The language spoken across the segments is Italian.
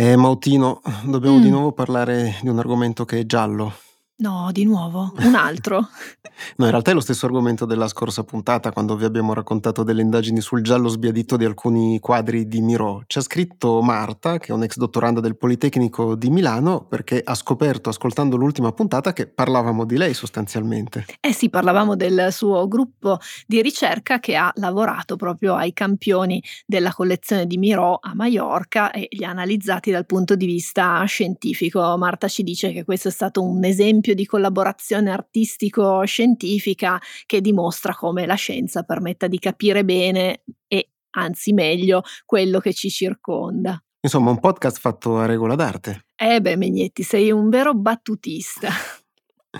Eh, Mautino, dobbiamo di nuovo parlare di un argomento che è giallo. No, di nuovo? Un altro? No, in realtà è lo stesso argomento della scorsa puntata, quando vi abbiamo raccontato delle indagini sul giallo sbiadito di alcuni quadri di Miró. Ci ha scritto Marta, che è un'ex dottoranda del Politecnico di Milano, perché ha scoperto, ascoltando l'ultima puntata, che parlavamo di lei sostanzialmente. Eh sì, parlavamo del suo gruppo di ricerca che ha lavorato proprio ai campioni della collezione di Miró a Maiorca e li ha analizzati dal punto di vista scientifico. Marta ci dice che questo è stato un esempio di collaborazione artistico-scientifica scientifica che dimostra come la scienza permetta di capire bene e anzi meglio quello che ci circonda. Insomma, un podcast fatto a regola d'arte. Eh beh, Megnetti, sei un vero battutista.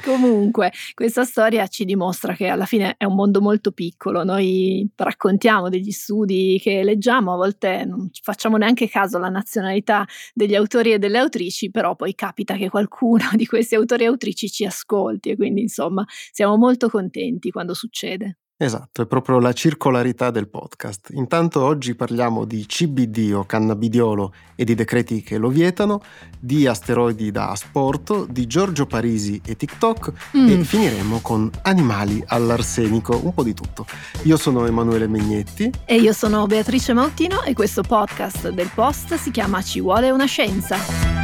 Comunque, questa storia ci dimostra che alla fine è un mondo molto piccolo. Noi raccontiamo degli studi che leggiamo, a volte non facciamo neanche caso alla nazionalità degli autori e delle autrici, però poi capita che qualcuno di questi autori e autrici ci ascolti e quindi insomma siamo molto contenti quando succede. Esatto, è proprio la circolarità del podcast. Intanto oggi parliamo di CBD o cannabidiolo e di decreti che lo vietano, di asteroidi da asporto, di Giorgio Parisi e TikTok mm. e finiremo con animali all'arsenico, un po' di tutto. Io sono Emanuele Megnetti e io sono Beatrice Mautino e questo podcast del Post si chiama Ci vuole una scienza.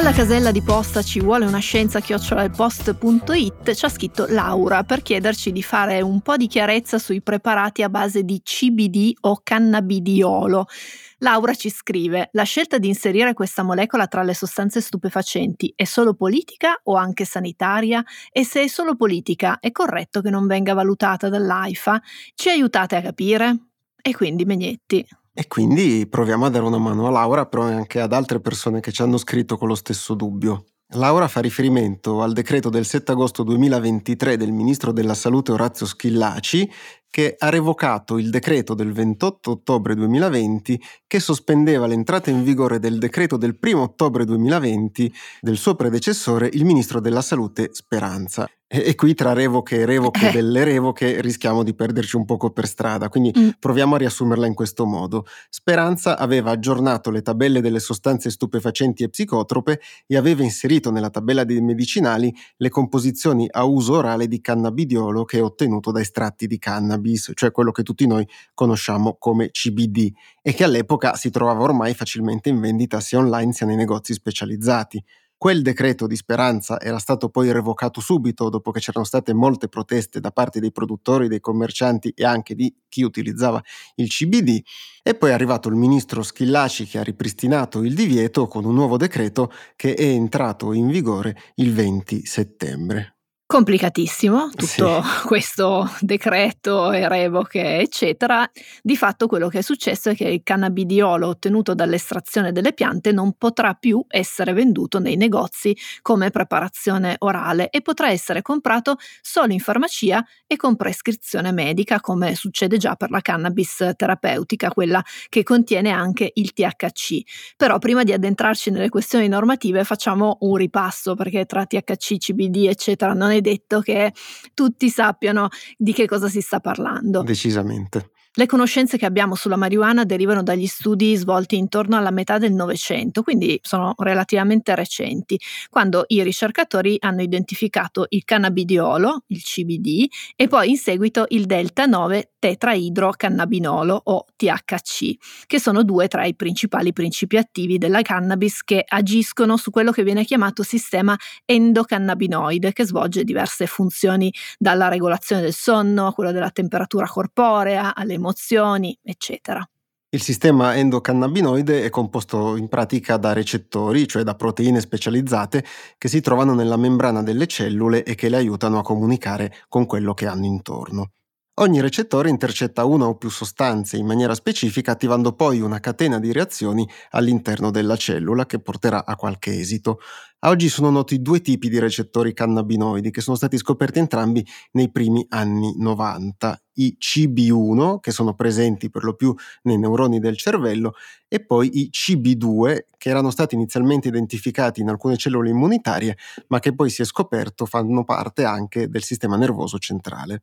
Alla casella di posta ci vuole una scienza chiocciolailpost.it ci ha scritto Laura per chiederci di fare un po' di chiarezza sui preparati a base di CBD o cannabidiolo. Laura ci scrive: La scelta di inserire questa molecola tra le sostanze stupefacenti è solo politica o anche sanitaria? E se è solo politica, è corretto che non venga valutata dall'AIFA? Ci aiutate a capire? E quindi Megnetti, e quindi proviamo a dare una mano a Laura, però anche ad altre persone che ci hanno scritto con lo stesso dubbio. Laura fa riferimento al decreto del 7 agosto 2023 del ministro della Salute Orazio Schillaci che ha revocato il decreto del 28 ottobre 2020 che sospendeva l'entrata in vigore del decreto del 1 ottobre 2020 del suo predecessore, il ministro della Salute Speranza. E, qui tra revoche e revoche eh. delle revoche rischiamo di perderci un poco per strada, quindi mm. proviamo a riassumerla in questo modo. Speranza aveva aggiornato le tabelle delle sostanze stupefacenti e psicotrope e aveva inserito nella tabella dei medicinali le composizioni a uso orale di cannabidiolo che è ottenuto da estratti di cannabis, cioè quello che tutti noi conosciamo come CBD e che all'epoca si trovava ormai facilmente in vendita sia online sia nei negozi specializzati. Quel decreto di Speranza era stato poi revocato subito dopo che c'erano state molte proteste da parte dei produttori, dei commercianti e anche di chi utilizzava il CBD e poi è arrivato il ministro Schillaci che ha ripristinato il divieto con un nuovo decreto che è entrato in vigore il 20 settembre. Complicatissimo tutto sì. questo decreto e revoche, eccetera. Di fatto quello che è successo è che il cannabidiolo ottenuto dall'estrazione delle piante non potrà più essere venduto nei negozi come preparazione orale e potrà essere comprato solo in farmacia e con prescrizione medica, come succede già per la cannabis terapeutica, quella che contiene anche il THC. Però prima di addentrarci nelle questioni normative facciamo un ripasso perché tra THC, CBD, eccetera non è detto che tutti sappiano di che cosa si sta parlando. Decisamente. Le conoscenze che abbiamo sulla marijuana derivano dagli studi svolti intorno alla metà del Novecento, quindi sono relativamente recenti, quando i ricercatori hanno identificato il cannabidiolo, il CBD, e poi in seguito il delta 9 tetraidrocannabinolo o THC, che sono due tra i principali principi attivi della cannabis che agiscono su quello che viene chiamato sistema endocannabinoide, che svolge diverse funzioni dalla regolazione del sonno a quella della temperatura corporea, alle emozioni, eccetera. Il sistema endocannabinoide è composto in pratica da recettori, cioè da proteine specializzate che si trovano nella membrana delle cellule e che le aiutano a comunicare con quello che hanno intorno. Ogni recettore intercetta una o più sostanze in maniera specifica attivando poi una catena di reazioni all'interno della cellula che porterà a qualche esito. A oggi sono noti due tipi di recettori cannabinoidi che sono stati scoperti entrambi nei primi anni 90, i CB1 che sono presenti per lo più nei neuroni del cervello e poi i CB2 che erano stati inizialmente identificati in alcune cellule immunitarie ma che poi si è scoperto fanno parte anche del sistema nervoso centrale.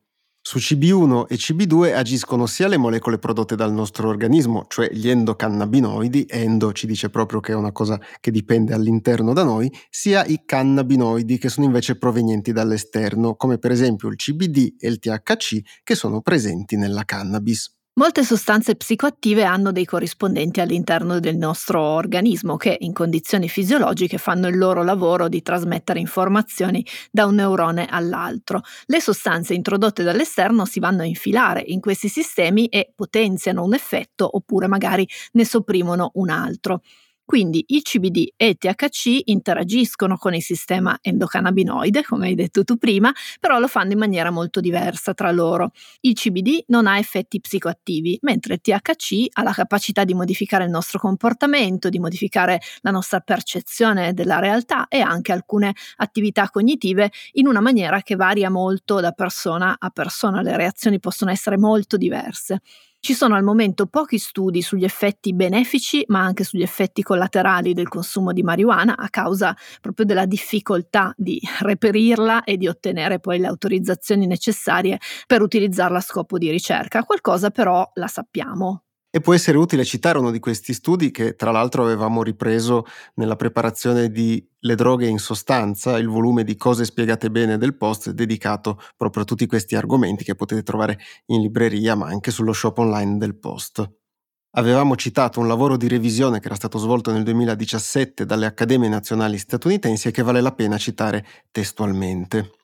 Su CB1 e CB2 agiscono sia le molecole prodotte dal nostro organismo, cioè gli endocannabinoidi, endo ci dice proprio che è una cosa che dipende all'interno da noi, sia i cannabinoidi che sono invece provenienti dall'esterno, come per esempio il CBD e il THC che sono presenti nella cannabis. Molte sostanze psicoattive hanno dei corrispondenti all'interno del nostro organismo che in condizioni fisiologiche fanno il loro lavoro di trasmettere informazioni da un neurone all'altro. Le sostanze introdotte dall'esterno si vanno a infilare in questi sistemi e potenziano un effetto oppure magari ne sopprimono un altro. Quindi il CBD e il THC interagiscono con il sistema endocannabinoide, come hai detto tu prima, però lo fanno in maniera molto diversa tra loro. Il CBD non ha effetti psicoattivi, mentre il THC ha la capacità di modificare il nostro comportamento, di modificare la nostra percezione della realtà e anche alcune attività cognitive in una maniera che varia molto da persona a persona. Le reazioni possono essere molto diverse. Ci sono al momento pochi studi sugli effetti benefici, ma anche sugli effetti collaterali del consumo di marijuana a causa proprio della difficoltà di reperirla e di ottenere poi le autorizzazioni necessarie per utilizzarla a scopo di ricerca. Qualcosa però la sappiamo. E può essere utile citare uno di questi studi che tra l'altro avevamo ripreso nella preparazione di Le droghe in sostanza, il volume di cose spiegate bene del post dedicato proprio a tutti questi argomenti che potete trovare in libreria ma anche sullo shop online del post. Avevamo citato un lavoro di revisione che era stato svolto nel 2017 dalle Accademie Nazionali statunitensi e che vale la pena citare testualmente.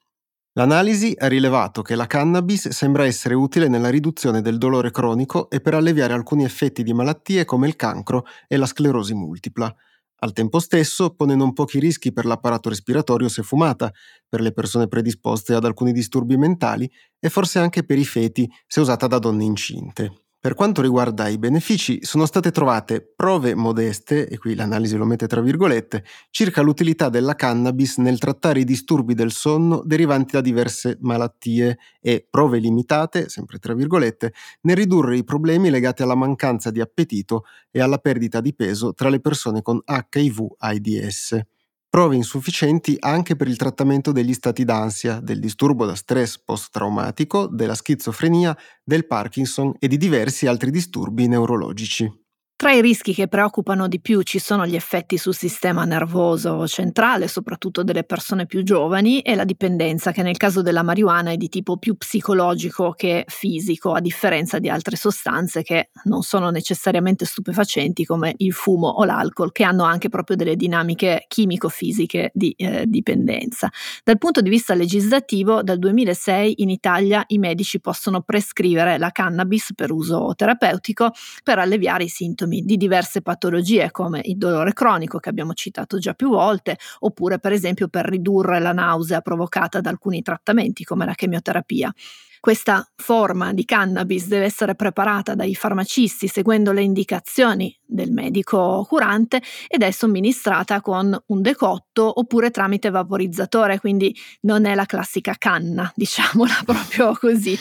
L'analisi ha rilevato che la cannabis sembra essere utile nella riduzione del dolore cronico e per alleviare alcuni effetti di malattie come il cancro e la sclerosi multipla. Al tempo stesso pone non pochi rischi per l'apparato respiratorio se fumata, per le persone predisposte ad alcuni disturbi mentali e forse anche per i feti se usata da donne incinte. Per quanto riguarda i benefici, sono state trovate prove modeste, e qui l'analisi lo mette tra virgolette, circa l'utilità della cannabis nel trattare i disturbi del sonno derivanti da diverse malattie e prove limitate, sempre tra virgolette, nel ridurre i problemi legati alla mancanza di appetito e alla perdita di peso tra le persone con HIV-AIDS prove insufficienti anche per il trattamento degli stati d'ansia, del disturbo da stress post-traumatico, della schizofrenia, del Parkinson e di diversi altri disturbi neurologici. Tra i rischi che preoccupano di più ci sono gli effetti sul sistema nervoso centrale, soprattutto delle persone più giovani, e la dipendenza, che nel caso della marijuana è di tipo più psicologico che fisico, a differenza di altre sostanze che non sono necessariamente stupefacenti come il fumo o l'alcol, che hanno anche proprio delle dinamiche chimico-fisiche di eh, dipendenza. Dal punto di vista legislativo, dal 2006 in Italia i medici possono prescrivere la cannabis per uso terapeutico per alleviare i sintomi sintomi di diverse patologie come il dolore cronico che abbiamo citato già più volte, oppure per esempio per ridurre la nausea provocata da alcuni trattamenti come la chemioterapia. Questa forma di cannabis deve essere preparata dai farmacisti seguendo le indicazioni del medico curante ed è somministrata con un decotto oppure tramite vaporizzatore, quindi non è la classica canna, diciamola proprio così.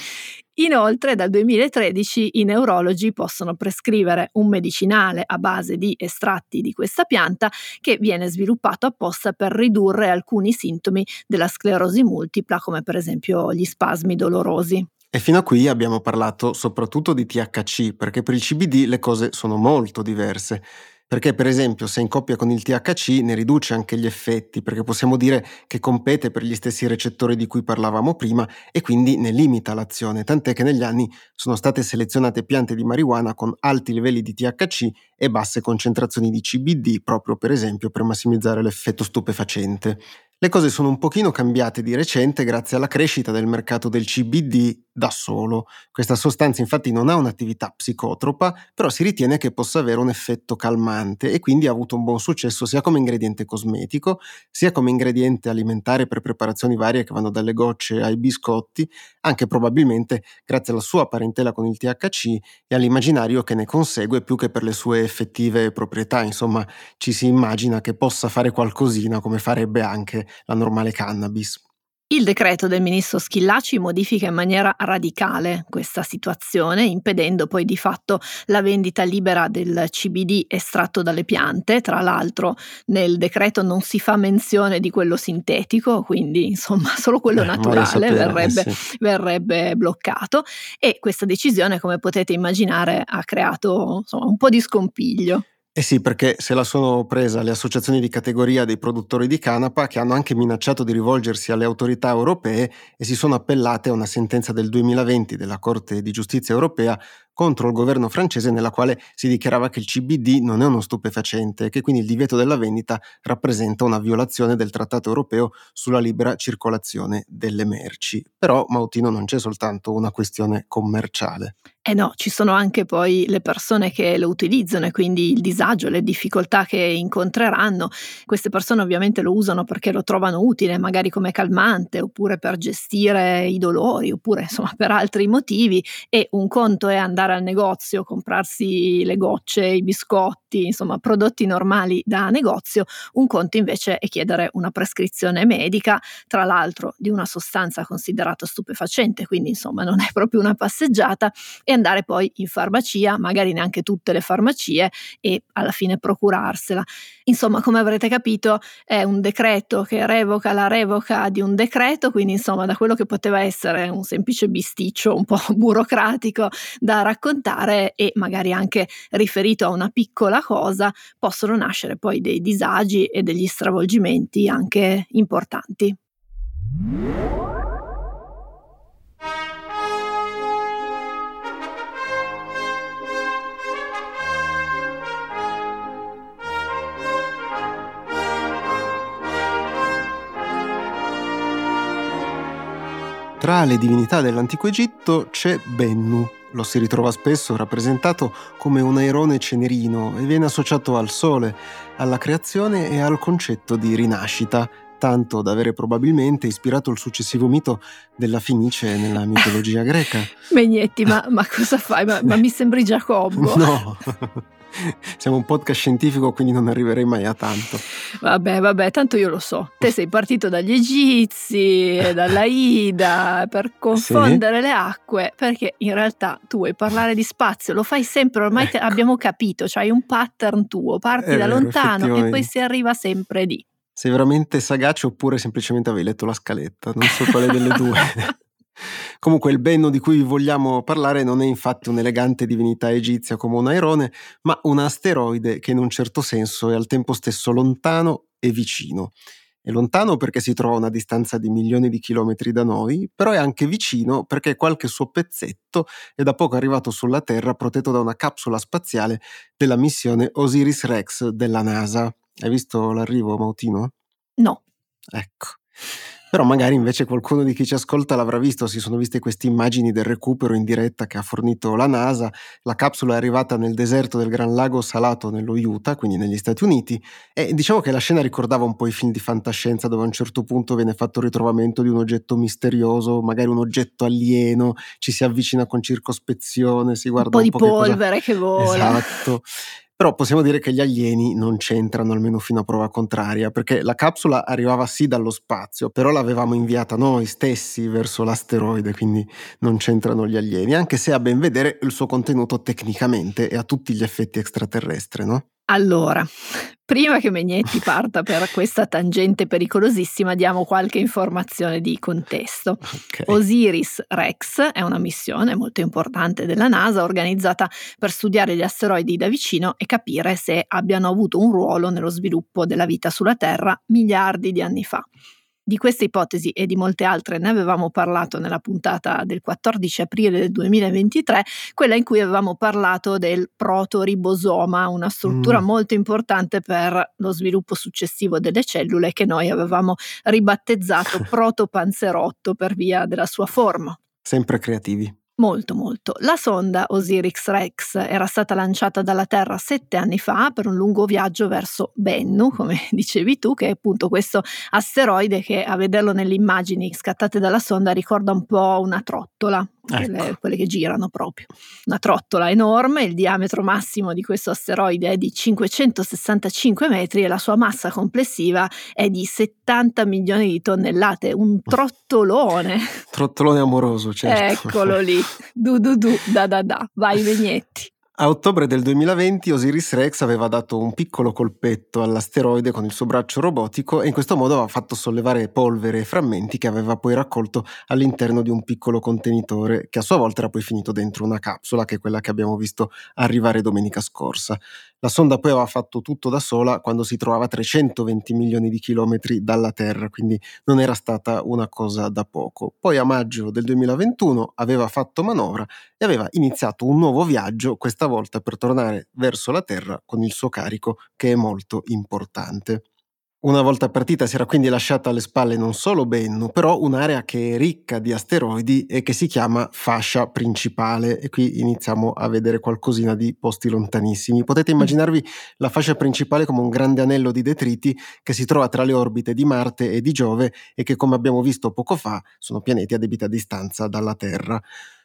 Inoltre dal 2013 i neurologi possono prescrivere un medicinale a base di estratti di questa pianta che viene sviluppato apposta per ridurre alcuni sintomi della sclerosi multipla come per esempio gli spasmi dolorosi. E fino a qui abbiamo parlato soprattutto di THC, perché per il CBD le cose sono molto diverse. Perché per esempio se in coppia con il THC ne riduce anche gli effetti, perché possiamo dire che compete per gli stessi recettori di cui parlavamo prima e quindi ne limita l'azione, tant'è che negli anni sono state selezionate piante di marijuana con alti livelli di THC e basse concentrazioni di CBD, proprio per esempio per massimizzare l'effetto stupefacente. Le cose sono un pochino cambiate di recente grazie alla crescita del mercato del CBD da solo. Questa sostanza infatti non ha un'attività psicotropa, però si ritiene che possa avere un effetto calmante e quindi ha avuto un buon successo sia come ingrediente cosmetico, sia come ingrediente alimentare per preparazioni varie che vanno dalle gocce ai biscotti, anche probabilmente grazie alla sua parentela con il THC e all'immaginario che ne consegue più che per le sue effettive proprietà. Insomma, ci si immagina che possa fare qualcosina come farebbe anche la normale cannabis. Il decreto del ministro Schillaci modifica in maniera radicale questa situazione, impedendo poi di fatto la vendita libera del CBD estratto dalle piante. Tra l'altro nel decreto non si fa menzione di quello sintetico, quindi insomma solo quello eh, naturale sapere, verrebbe, sì. verrebbe, bloccato e questa decisione, come potete immaginare, ha creato insomma, un po' di scompiglio. Eh sì, perché se la sono presa le associazioni di categoria dei produttori di canapa che hanno anche minacciato di rivolgersi alle autorità europee e si sono appellate a una sentenza del 2020 della Corte di giustizia europea contro il governo francese nella quale si dichiarava che il CBD non è uno stupefacente e che quindi il divieto della vendita rappresenta una violazione del Trattato europeo sulla libera circolazione delle merci. Però Mautino non c'è soltanto una questione commerciale. Eh no, ci sono anche poi le persone che lo utilizzano e quindi il disagio, le difficoltà che incontreranno. Queste persone ovviamente lo usano perché lo trovano utile, magari come calmante oppure per gestire i dolori oppure insomma per altri motivi e un conto è andare andare al negozio, comprarsi le gocce, i biscotti, insomma prodotti normali da negozio, un conto invece è chiedere una prescrizione medica, tra l'altro di una sostanza considerata stupefacente, quindi insomma non è proprio una passeggiata, e andare poi in farmacia, magari neanche tutte le farmacie, e alla fine procurarsela. Insomma, come avrete capito, è un decreto che revoca la revoca di un decreto, quindi insomma da quello che poteva essere un semplice bisticcio un po' burocratico da raccontare, e magari anche riferito a una piccola cosa possono nascere poi dei disagi e degli stravolgimenti anche importanti. Tra le divinità dell'antico Egitto c'è Bennu, lo si ritrova spesso rappresentato come un airone cenerino e viene associato al sole, alla creazione e al concetto di rinascita, tanto da avere probabilmente ispirato il successivo mito della Fenice nella mitologia greca. Megnetti, ma, ma cosa fai? Ma, ma mi sembri Giacobbo? No. Siamo un podcast scientifico, quindi non arriverei mai a tanto. Vabbè, vabbè, tanto io lo so. Te sei partito dagli egizi, dalla Ida, per confondere sì. le acque, perché in realtà tu vuoi parlare di spazio, lo fai sempre, ormai ecco. hai capito, c'hai un pattern tuo, parti È da vero, lontano e poi si arriva sempre lì. Sei veramente sagace oppure semplicemente avevi letto la scaletta, non so quale delle due. Comunque il Benno di cui vogliamo parlare non è infatti un'elegante divinità egizia come un airone, ma un asteroide che in un certo senso è al tempo stesso lontano e vicino. È lontano perché si trova a una distanza di milioni di chilometri da noi, però è anche vicino perché qualche suo pezzetto è da poco arrivato sulla Terra protetto da una capsula spaziale della missione Osiris Rex della NASA. Hai visto l'arrivo, Mautino? No. Ecco. Però magari invece qualcuno di chi ci ascolta l'avrà visto, si sono viste queste immagini del recupero in diretta che ha fornito la NASA. La capsula è arrivata nel deserto del Gran Lago Salato nello Utah, quindi negli Stati Uniti, e diciamo che la scena ricordava un po' i film di fantascienza dove a un certo punto viene fatto il ritrovamento di un oggetto misterioso, magari un oggetto alieno, ci si avvicina con circospezione, si guarda un po', un po di polvere che, cosa... che vola. Esatto. Però possiamo dire che gli alieni non c'entrano almeno fino a prova contraria, perché la capsula arrivava sì dallo spazio, però l'avevamo inviata noi stessi verso l'asteroide, quindi non c'entrano gli alieni, anche se a ben vedere il suo contenuto tecnicamente è a tutti gli effetti extraterrestre, no? Allora, prima che Megnetti parta per questa tangente pericolosissima, diamo qualche informazione di contesto. Okay. Osiris Rex è una missione molto importante della NASA organizzata per studiare gli asteroidi da vicino e capire se abbiano avuto un ruolo nello sviluppo della vita sulla Terra miliardi di anni fa. Di queste ipotesi e di molte altre ne avevamo parlato nella puntata del 14 aprile del 2023, quella in cui avevamo parlato del protoribosoma, una struttura mm. molto importante per lo sviluppo successivo delle cellule che noi avevamo ribattezzato protopanzerotto per via della sua forma. Sempre creativi. Molto, molto. La sonda Osiris Rex era stata lanciata dalla Terra sette anni fa per un lungo viaggio verso Bennu, come dicevi tu, che è appunto questo asteroide che a vederlo nelle immagini scattate dalla sonda ricorda un po' una trottola, ecco. quelle, quelle, che girano proprio. Una trottola enorme, il diametro massimo di questo asteroide è di 565 metri e la sua massa complessiva è di 70 milioni di tonnellate, un trottolone. trottolone amoroso, certo. Eccolo lì, du du du, da da da, vai Vegnetti. A ottobre del 2020 Osiris Rex aveva dato un piccolo colpetto all'asteroide con il suo braccio robotico e in questo modo aveva fatto sollevare polvere e frammenti che aveva poi raccolto all'interno di un piccolo contenitore che a sua volta era poi finito dentro una capsula che è quella che abbiamo visto arrivare domenica scorsa. La sonda poi aveva fatto tutto da sola quando si trovava a 320 milioni di chilometri dalla Terra, quindi non era stata una cosa da poco. Poi a maggio del 2021 aveva fatto manovra e aveva iniziato un nuovo viaggio, questa volta per tornare verso la Terra con il suo carico che è molto importante. Una volta partita si era quindi lasciata alle spalle non solo Bennu, però un'area che è ricca di asteroidi e che si chiama fascia principale e qui iniziamo a vedere qualcosina di posti lontanissimi. Potete mm. immaginarvi la fascia principale come un grande anello di detriti che si trova tra le orbite di Marte e di Giove e che come abbiamo visto poco fa sono pianeti a debita distanza dalla Terra.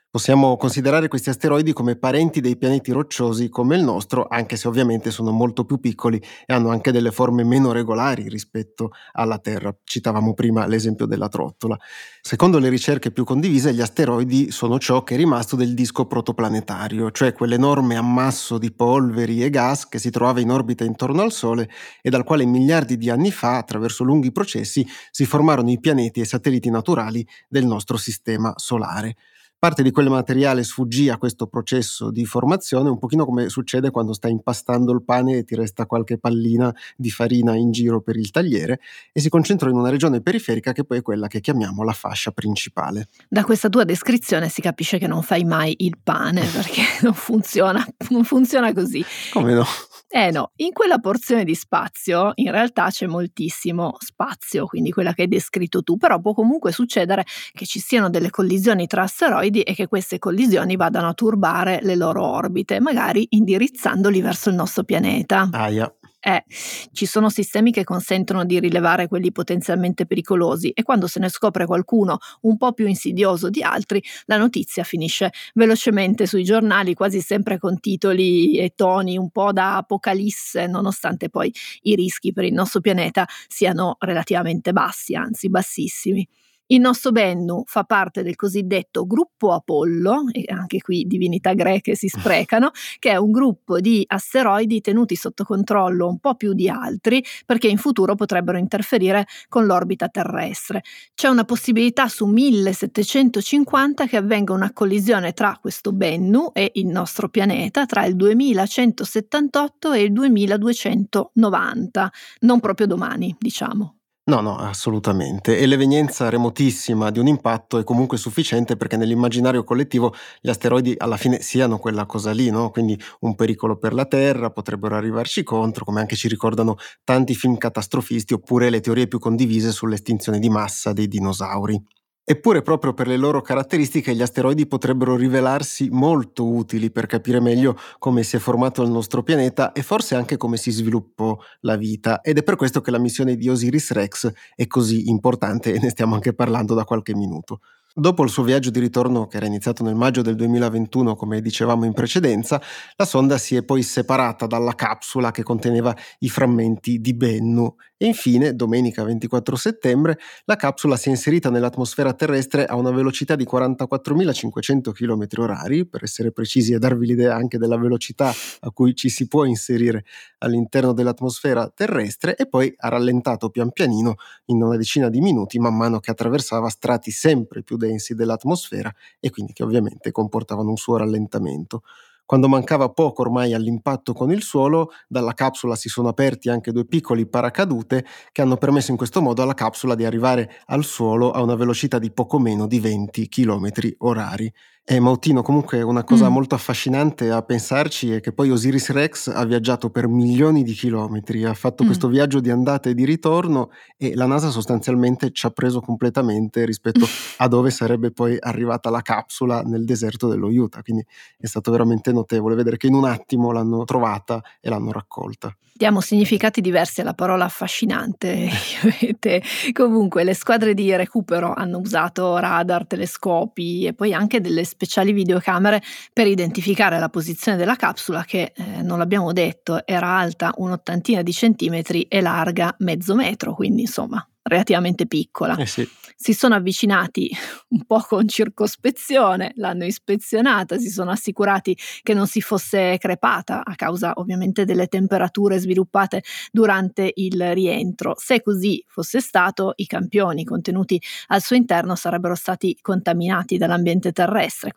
Possiamo considerare questi asteroidi come parenti dei pianeti rocciosi come il nostro, anche se ovviamente sono molto più piccoli e hanno anche delle forme meno regolari rispetto alla Terra. Citavamo prima l'esempio della trottola. Secondo le ricerche più condivise, gli asteroidi sono ciò che è rimasto del disco protoplanetario, cioè quell'enorme ammasso di polveri e gas che si trovava in orbita intorno al Sole e dal quale miliardi di anni fa, attraverso lunghi processi, si formarono i pianeti e i satelliti naturali del nostro sistema solare. Parte di quel materiale sfuggì a questo processo di formazione, un pochino come succede quando stai impastando il pane e ti resta qualche pallina di farina in giro per il tagliere e si concentrò in una regione periferica che poi è quella che chiamiamo la fascia principale. Da questa tua descrizione si capisce che non fai mai il pane perché non funziona, non funziona così. Come no? Eh no, in quella porzione di spazio in realtà c'è moltissimo spazio, quindi quella che hai descritto tu, però può comunque succedere che ci siano delle collisioni tra asteroidi e che queste collisioni vadano a turbare le loro orbite, magari indirizzandoli verso il nostro pianeta. Aia. Eh, ci sono sistemi che consentono di rilevare quelli potenzialmente pericolosi e quando se ne scopre qualcuno un po' più insidioso di altri, la notizia finisce velocemente sui giornali, quasi sempre con titoli e toni un po' da apocalisse, nonostante poi i rischi per il nostro pianeta siano relativamente bassi, anzi bassissimi. Il nostro Bennu fa parte del cosiddetto gruppo Apollo, e anche qui divinità greche si sprecano, che è un gruppo di asteroidi tenuti sotto controllo un po' più di altri perché in futuro potrebbero interferire con l'orbita terrestre. C'è una possibilità su 1750 che avvenga una collisione tra questo Bennu e il nostro pianeta tra il 2178 e il 2290, non proprio domani, diciamo. No, no, assolutamente. E l'evenienza remotissima di un impatto è comunque sufficiente perché nell'immaginario collettivo gli asteroidi alla fine siano quella cosa lì, no? Quindi un pericolo per la Terra, potrebbero arrivarci contro, come anche ci ricordano tanti film catastrofisti oppure le teorie più condivise sull'estinzione di massa dei dinosauri. Eppure proprio per le loro caratteristiche gli asteroidi potrebbero rivelarsi molto utili per capire meglio come si è formato il nostro pianeta e forse anche come si sviluppò la vita ed è per questo che la missione di Osiris Rex è così importante e ne stiamo anche parlando da qualche minuto. Dopo il suo viaggio di ritorno, che era iniziato nel maggio del 2021, come dicevamo in precedenza, la sonda si è poi separata dalla capsula che conteneva i frammenti di Bennu e infine, domenica 24 settembre, la capsula si è inserita nell'atmosfera terrestre a una velocità di 44.500 km orari, per essere precisi e darvi l'idea anche della velocità a cui ci si può inserire all'interno dell'atmosfera terrestre, e poi ha rallentato pian pianino in una decina di minuti man mano che attraversava strati sempre più densi dell'atmosfera e quindi che ovviamente comportavano un suo rallentamento. Quando mancava poco ormai all'impatto con il suolo, dalla capsula si sono aperti anche due piccoli paracadute che hanno permesso in questo modo alla capsula di arrivare al suolo a una velocità di poco meno di 20 km orari. Eh, Mautino, comunque una cosa mm. molto affascinante a pensarci è che poi Osiris Rex ha viaggiato per milioni di chilometri, ha fatto mm. questo viaggio di andata e di ritorno e la NASA sostanzialmente ci ha preso completamente rispetto a dove sarebbe poi arrivata la capsula nel deserto dello Utah. Quindi è stato veramente notevole vedere che in un attimo l'hanno trovata e l'hanno raccolta. Diamo significati diversi alla parola affascinante. Comunque le squadre di recupero hanno usato radar, telescopi e poi anche delle speciali videocamere per identificare la posizione della capsula che, eh, non l'abbiamo detto, era alta un'ottantina di centimetri e larga mezzo metro, quindi insomma relativamente piccola. Eh sì. Si sono avvicinati un po' con circospezione, l'hanno ispezionata, si sono assicurati che non si fosse crepata a causa ovviamente delle temperature sviluppate durante il rientro. Se così fosse stato, i campioni contenuti al suo interno sarebbero stati contaminati dall'ambiente terrestre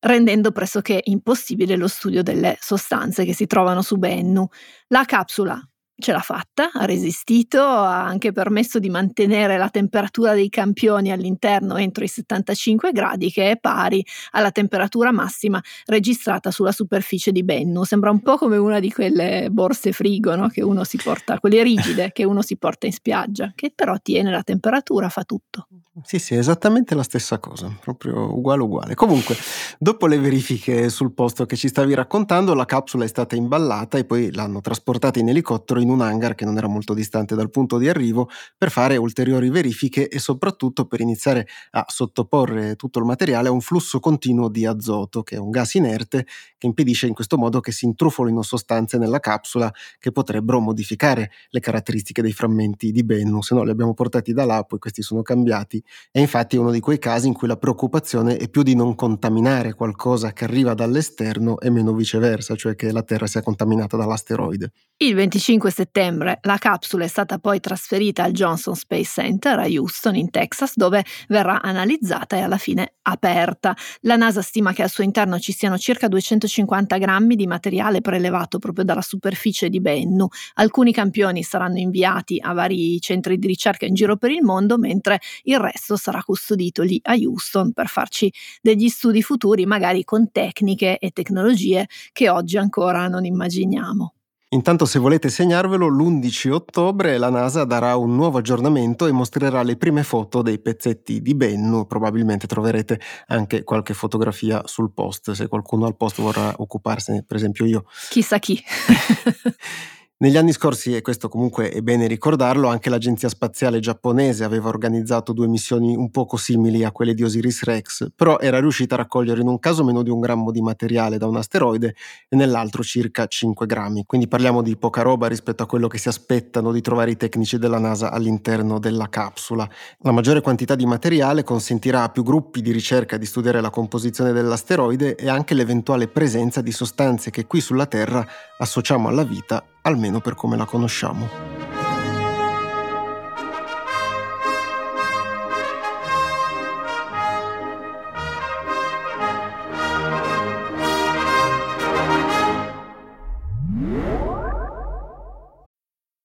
rendendo pressoché impossibile lo studio delle sostanze che si trovano su Bennu. La capsula ce l'ha fatta, ha resistito, ha anche permesso di mantenere la temperatura dei campioni all'interno entro i 75 gradi, che è pari alla temperatura massima registrata sulla superficie di Bennu. Sembra un po' come una di quelle borse frigo no? che uno si porta, quelle rigide che uno si porta in spiaggia, che però tiene la temperatura, fa tutto. Sì, sì, esattamente la stessa cosa, proprio uguale uguale. Comunque, dopo le verifiche sul posto che ci stavi raccontando, la capsula è stata imballata e poi l'hanno trasportata in elicottero in un hangar che non era molto distante dal punto di arrivo per fare ulteriori verifiche e soprattutto per iniziare a sottoporre tutto il materiale a un flusso continuo di azoto, che è un gas inerte che impedisce in questo modo che si intrufolino sostanze nella capsula che potrebbero modificare le caratteristiche dei frammenti di Bennu, se no li abbiamo portati da là, poi questi sono cambiati e infatti è uno di quei casi in cui la preoccupazione è più di non contaminare qualcosa che arriva dall'esterno e meno viceversa, cioè che la Terra sia contaminata dall'asteroide. Il 25 settembre la capsula è stata poi trasferita al Johnson Space Center a Houston, in Texas, dove verrà analizzata e alla fine aperta. La NASA stima che al suo interno ci siano circa 250 grammi di materiale prelevato proprio dalla superficie di Bennu. Alcuni campioni saranno inviati a vari centri di ricerca in giro per il mondo, mentre il resto sarà custodito lì a Houston per farci degli studi futuri, magari con tecniche e tecnologie che oggi ancora non immaginiamo. Intanto se volete segnarvelo, l'11 ottobre la NASA darà un nuovo aggiornamento e mostrerà le prime foto dei pezzetti di Bennu, probabilmente troverete anche qualche fotografia sul post, se qualcuno al post vorrà occuparsene, per esempio io. Chissà chi. Negli anni scorsi, e questo comunque è bene ricordarlo, anche l'agenzia spaziale giapponese aveva organizzato due missioni un poco simili a quelle di Osiris Rex, però era riuscita a raccogliere in un caso meno di un grammo di materiale da un asteroide e nell'altro circa 5 grammi. Quindi parliamo di poca roba rispetto a quello che si aspettano di trovare i tecnici della NASA all'interno della capsula. La maggiore quantità di materiale consentirà a più gruppi di ricerca di studiare la composizione dell'asteroide e anche l'eventuale presenza di sostanze che qui sulla Terra associamo alla vita almeno per come la conosciamo.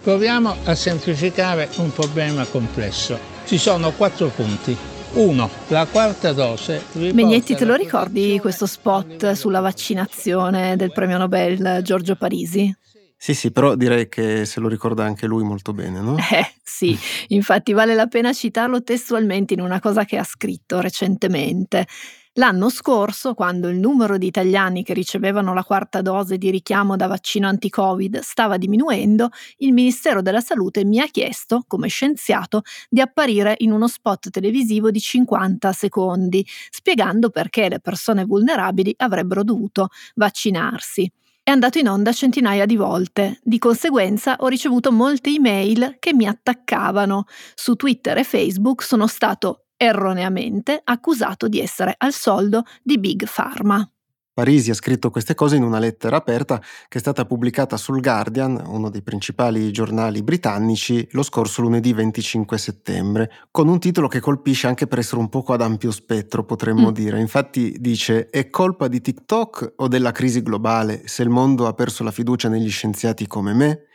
Proviamo a semplificare un problema complesso. Ci sono quattro punti. Uno, la quarta dose. Megnetti, te lo ricordi questo spot sulla vaccinazione del premio Nobel Giorgio Parisi? Sì, sì, però direi che se lo ricorda anche lui molto bene, no? Eh, sì, infatti vale la pena citarlo testualmente in una cosa che ha scritto recentemente. L'anno scorso, quando il numero di italiani che ricevevano la quarta dose di richiamo da vaccino anti-Covid stava diminuendo, il Ministero della Salute mi ha chiesto, come scienziato, di apparire in uno spot televisivo di 50 secondi, spiegando perché le persone vulnerabili avrebbero dovuto vaccinarsi è andato in onda centinaia di volte. Di conseguenza ho ricevuto molte email che mi attaccavano. Su Twitter e Facebook sono stato erroneamente accusato di essere al soldo di Big Pharma. Parisi ha scritto queste cose in una lettera aperta che è stata pubblicata sul Guardian, uno dei principali giornali britannici, lo scorso lunedì 25 settembre, con un titolo che colpisce anche per essere un poco ad ampio spettro, potremmo mm. dire. Infatti dice: È colpa di TikTok o della crisi globale se il mondo ha perso la fiducia negli scienziati come me?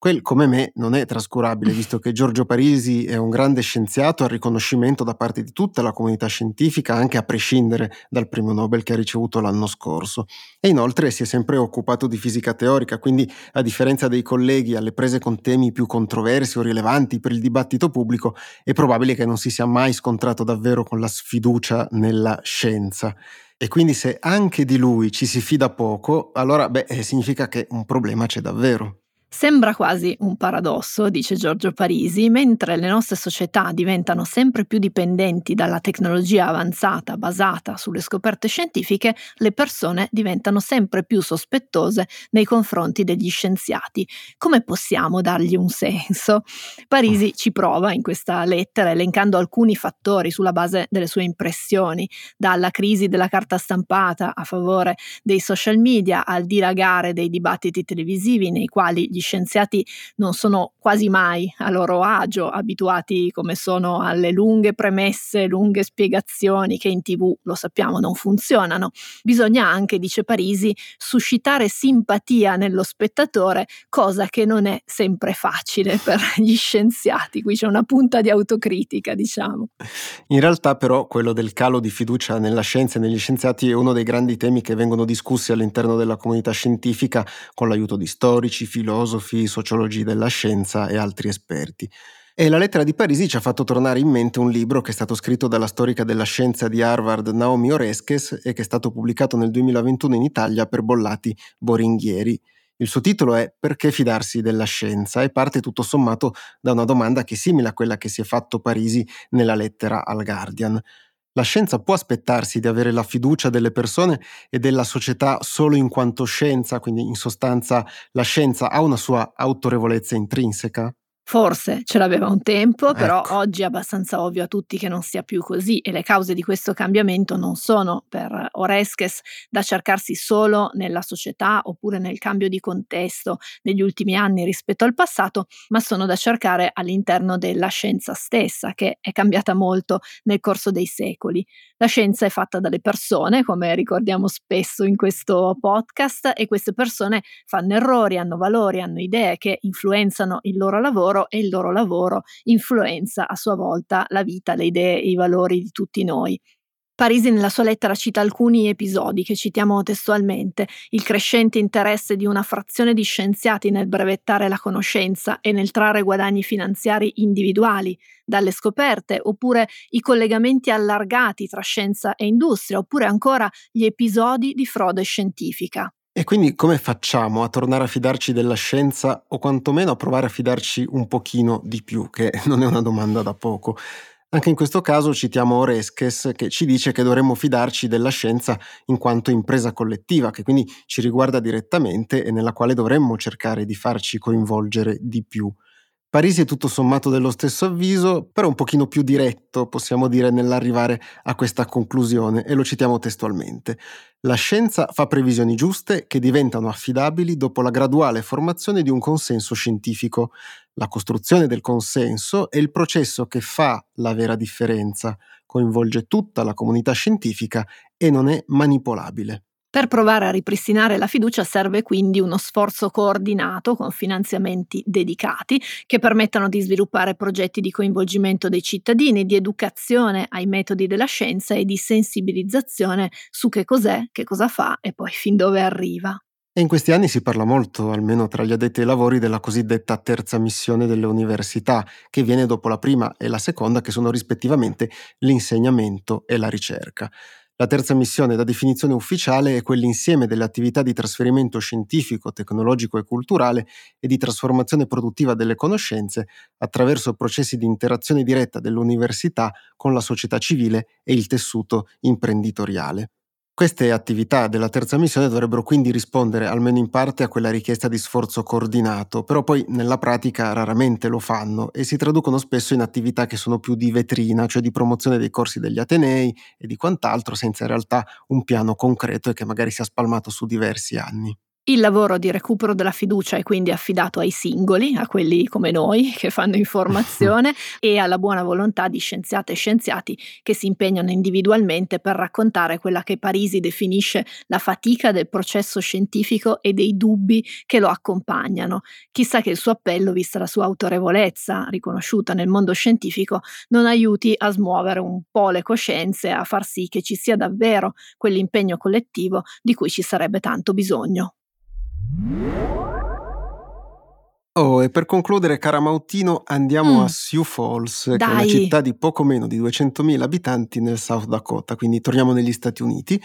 Quel, come me, non è trascurabile, visto che Giorgio Parisi è un grande scienziato al riconoscimento da parte di tutta la comunità scientifica, anche a prescindere dal premio Nobel che ha ricevuto l'anno scorso. E inoltre si è sempre occupato di fisica teorica, quindi a differenza dei colleghi alle prese con temi più controversi o rilevanti per il dibattito pubblico, è probabile che non si sia mai scontrato davvero con la sfiducia nella scienza. E quindi se anche di lui ci si fida poco, allora beh, eh, significa che un problema c'è davvero. Sembra quasi un paradosso, dice Giorgio Parisi, mentre le nostre società diventano sempre più dipendenti dalla tecnologia avanzata basata sulle scoperte scientifiche, le persone diventano sempre più sospettose nei confronti degli scienziati. Come possiamo dargli un senso? Parisi mm. ci prova in questa lettera elencando alcuni fattori sulla base delle sue impressioni, dalla crisi della carta stampata a favore dei social media al dilagare dei dibattiti televisivi nei quali gli gli scienziati non sono quasi mai a loro agio, abituati come sono alle lunghe premesse, lunghe spiegazioni che in tv, lo sappiamo, non funzionano. Bisogna anche, dice Parisi, suscitare simpatia nello spettatore, cosa che non è sempre facile per gli scienziati. Qui c'è una punta di autocritica, diciamo. In realtà però quello del calo di fiducia nella scienza e negli scienziati è uno dei grandi temi che vengono discussi all'interno della comunità scientifica con l'aiuto di storici, filosofi, filosofi, sociologi della scienza e altri esperti. E la lettera di Parisi ci ha fatto tornare in mente un libro che è stato scritto dalla storica della scienza di Harvard Naomi Oreskes e che è stato pubblicato nel 2021 in Italia per Bollati Boringhieri. Il suo titolo è Perché fidarsi della scienza e parte tutto sommato da una domanda che è simile a quella che si è fatto Parisi nella lettera al Guardian. La scienza può aspettarsi di avere la fiducia delle persone e della società solo in quanto scienza, quindi in sostanza la scienza ha una sua autorevolezza intrinseca? Forse ce l'aveva un tempo, però ecco. oggi è abbastanza ovvio a tutti che non sia più così e le cause di questo cambiamento non sono per Oreskes da cercarsi solo nella società oppure nel cambio di contesto negli ultimi anni rispetto al passato, ma sono da cercare all'interno della scienza stessa, che è cambiata molto nel corso dei secoli. La scienza è fatta dalle persone, come ricordiamo spesso in questo podcast, e queste persone fanno errori, hanno valori, hanno idee che influenzano il loro lavoro lavoro e il loro lavoro influenza a sua volta la vita, le idee e i valori di tutti noi. Parisi nella sua lettera cita alcuni episodi che citiamo testualmente, il crescente interesse di una frazione di scienziati nel brevettare la conoscenza e nel trarre guadagni finanziari individuali dalle scoperte, oppure i collegamenti allargati tra scienza e industria, oppure ancora gli episodi di frode scientifica. E quindi come facciamo a tornare a fidarci della scienza o quantomeno a provare a fidarci un pochino di più, che non è una domanda da poco. Anche in questo caso citiamo Oreskes che ci dice che dovremmo fidarci della scienza in quanto impresa collettiva, che quindi ci riguarda direttamente e nella quale dovremmo cercare di farci coinvolgere di più. Parisi è tutto sommato dello stesso avviso, però un pochino più diretto, possiamo dire, nell'arrivare a questa conclusione, e lo citiamo testualmente. La scienza fa previsioni giuste che diventano affidabili dopo la graduale formazione di un consenso scientifico. La costruzione del consenso è il processo che fa la vera differenza, coinvolge tutta la comunità scientifica e non è manipolabile. Per provare a ripristinare la fiducia serve quindi uno sforzo coordinato con finanziamenti dedicati che permettano di sviluppare progetti di coinvolgimento dei cittadini, di educazione ai metodi della scienza e di sensibilizzazione su che cos'è, che cosa fa e poi fin dove arriva. E in questi anni si parla molto, almeno tra gli addetti ai lavori, della cosiddetta terza missione delle università, che viene dopo la prima e la seconda, che sono rispettivamente l'insegnamento e la ricerca. La terza missione, da definizione ufficiale, è quell'insieme delle attività di trasferimento scientifico, tecnologico e culturale e di trasformazione produttiva delle conoscenze attraverso processi di interazione diretta dell'università con la società civile e il tessuto imprenditoriale. Queste attività della terza missione dovrebbero quindi rispondere almeno in parte a quella richiesta di sforzo coordinato, però poi nella pratica raramente lo fanno e si traducono spesso in attività che sono più di vetrina, cioè di promozione dei corsi degli Atenei e di quant'altro, senza in realtà un piano concreto e che magari sia spalmato su diversi anni. Il lavoro di recupero della fiducia è quindi affidato ai singoli, a quelli come noi che fanno informazione e alla buona volontà di scienziate e scienziati che si impegnano individualmente per raccontare quella che Parisi definisce la fatica del processo scientifico e dei dubbi che lo accompagnano. Chissà che il suo appello, vista la sua autorevolezza riconosciuta nel mondo scientifico, non aiuti a smuovere un po' le coscienze, a far sì che ci sia davvero quell'impegno collettivo di cui ci sarebbe tanto bisogno. Oh, e per concludere, cara Mautino, andiamo Mm. a Sioux Falls, che è una Dai. città di poco meno di 200.000 abitanti nel South Dakota, quindi torniamo negli Stati Uniti,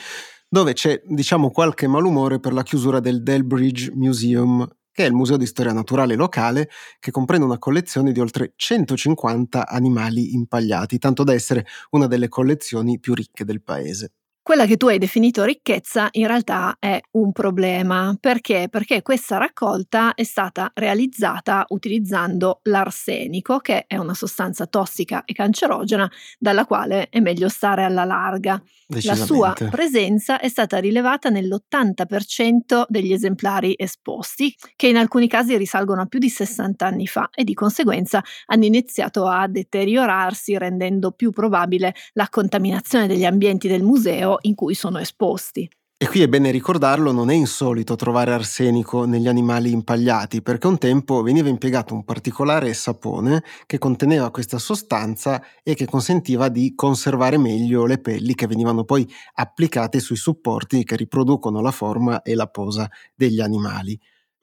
dove c'è, diciamo, qualche malumore per la chiusura del Delbridge Museum, che è il museo di storia naturale locale, che comprende una collezione di oltre 150 animali impagliati, tanto da essere una delle collezioni più ricche del paese. Quella che tu hai definito ricchezza in realtà è un problema. Perché? Perché questa raccolta è stata realizzata utilizzando l'arsenico, che è una sostanza tossica e cancerogena dalla quale è meglio stare alla larga. La sua presenza è stata rilevata nell'80% degli esemplari esposti, che in alcuni casi risalgono a più di 60 anni fa e di conseguenza hanno iniziato a deteriorarsi, rendendo più probabile la contaminazione degli ambienti del museo in cui sono esposti. E qui è bene ricordarlo, non è insolito trovare arsenico negli animali impagliati, perché un tempo veniva impiegato un particolare sapone che conteneva questa sostanza e che consentiva di conservare meglio le pelli che venivano poi applicate sui supporti che riproducono la forma e la posa degli animali.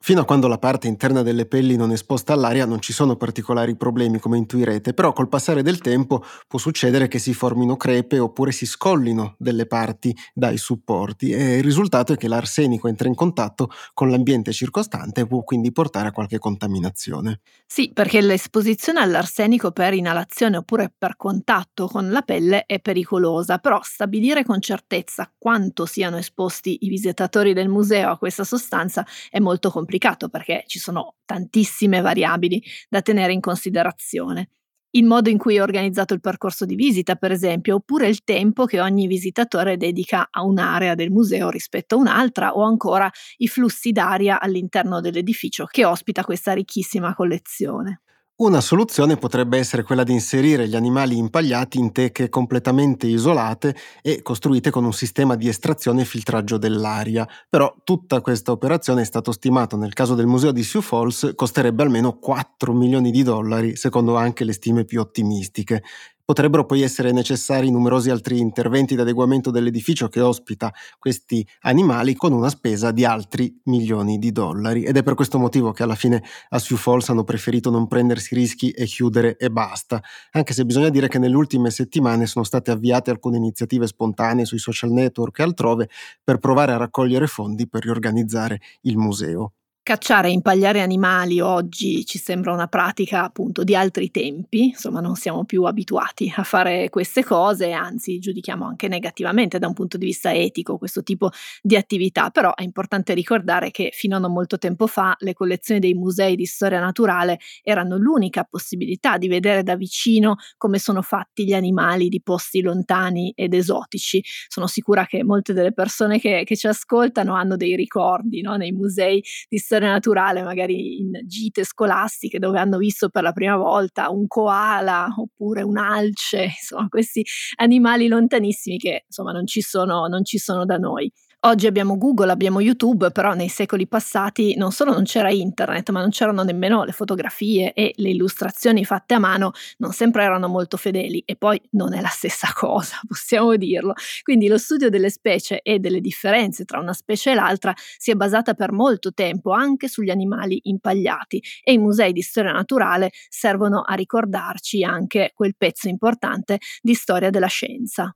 Fino a quando la parte interna delle pelli non è esposta all'aria non ci sono particolari problemi come intuirete, però col passare del tempo può succedere che si formino crepe oppure si scollino delle parti dai supporti e il risultato è che l'arsenico entra in contatto con l'ambiente circostante e può quindi portare a qualche contaminazione. Sì, perché l'esposizione all'arsenico per inalazione oppure per contatto con la pelle è pericolosa, però stabilire con certezza quanto siano esposti i visitatori del museo a questa sostanza è molto complicato perché ci sono tantissime variabili da tenere in considerazione. Il modo in cui è organizzato il percorso di visita, per esempio, oppure il tempo che ogni visitatore dedica a un'area del museo rispetto a un'altra, o ancora i flussi d'aria all'interno dell'edificio che ospita questa ricchissima collezione. Una soluzione potrebbe essere quella di inserire gli animali impagliati in teche completamente isolate e costruite con un sistema di estrazione e filtraggio dell'aria. Però tutta questa operazione è stato stimato nel caso del museo di Sioux Falls costerebbe almeno 4 milioni di dollari, secondo anche le stime più ottimistiche. Potrebbero poi essere necessari numerosi altri interventi di adeguamento dell'edificio che ospita questi animali con una spesa di altri milioni di dollari ed è per questo motivo che alla fine a Sioux Falls hanno preferito non prendersi rischi e chiudere e basta, anche se bisogna dire che nelle ultime settimane sono state avviate alcune iniziative spontanee sui social network e altrove per provare a raccogliere fondi per riorganizzare il museo. Cacciare e impagliare animali oggi ci sembra una pratica appunto di altri tempi, insomma non siamo più abituati a fare queste cose, anzi giudichiamo anche negativamente da un punto di vista etico questo tipo di attività, però è importante ricordare che fino a non molto tempo fa le collezioni dei musei di storia naturale erano l'unica possibilità di vedere da vicino come sono fatti gli animali di posti lontani ed esotici. Sono sicura che molte delle persone che, che ci ascoltano hanno dei ricordi no? nei musei di storia naturale, magari in gite scolastiche dove hanno visto per la prima volta un koala oppure un'alce, insomma questi animali lontanissimi che insomma non ci sono, non ci sono da noi. Oggi abbiamo Google, abbiamo YouTube, però nei secoli passati non solo non c'era internet, ma non c'erano nemmeno le fotografie e le illustrazioni fatte a mano non sempre erano molto fedeli e poi non è la stessa cosa, possiamo dirlo. Quindi lo studio delle specie e delle differenze tra una specie e l'altra si è basata per molto tempo anche sugli animali impagliati e i musei di storia naturale servono a ricordarci anche quel pezzo importante di storia della scienza.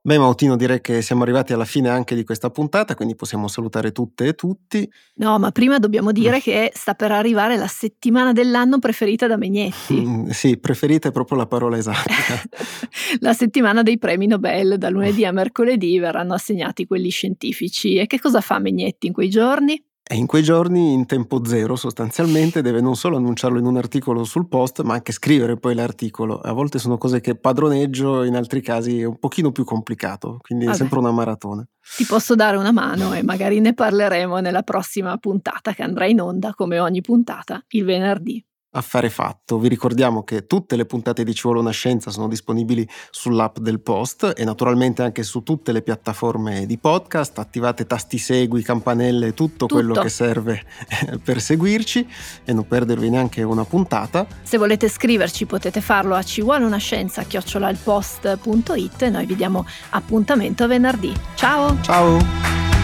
Beh, Mautino, direi che siamo arrivati alla fine anche di questa puntata, quindi possiamo salutare tutte e tutti. No, ma prima dobbiamo dire che sta per arrivare la settimana dell'anno preferita da Megnetti. Mm, sì, preferite proprio la parola esatta. la settimana dei premi Nobel, da lunedì a mercoledì verranno assegnati quelli scientifici. E che cosa fa Megnetti in quei giorni? E in quei giorni, in tempo zero sostanzialmente, deve non solo annunciarlo in un articolo sul post, ma anche scrivere poi l'articolo. A volte sono cose che padroneggio, in altri casi è un pochino più complicato, quindi Vabbè. è sempre una maratona. Ti posso dare una mano e magari ne parleremo nella prossima puntata che andrà in onda, come ogni puntata, il venerdì. Affare fatto, vi ricordiamo che tutte le puntate di Ci vuole una scienza sono disponibili sull'app del Post e naturalmente anche su tutte le piattaforme di podcast, attivate tasti segui, campanelle, tutto, tutto. quello che serve per seguirci e non perdervi neanche una puntata. Se volete scriverci potete farlo a ci vuole una scienza chiocciolailpost.it e noi vi diamo appuntamento venerdì. Ciao! Ciao!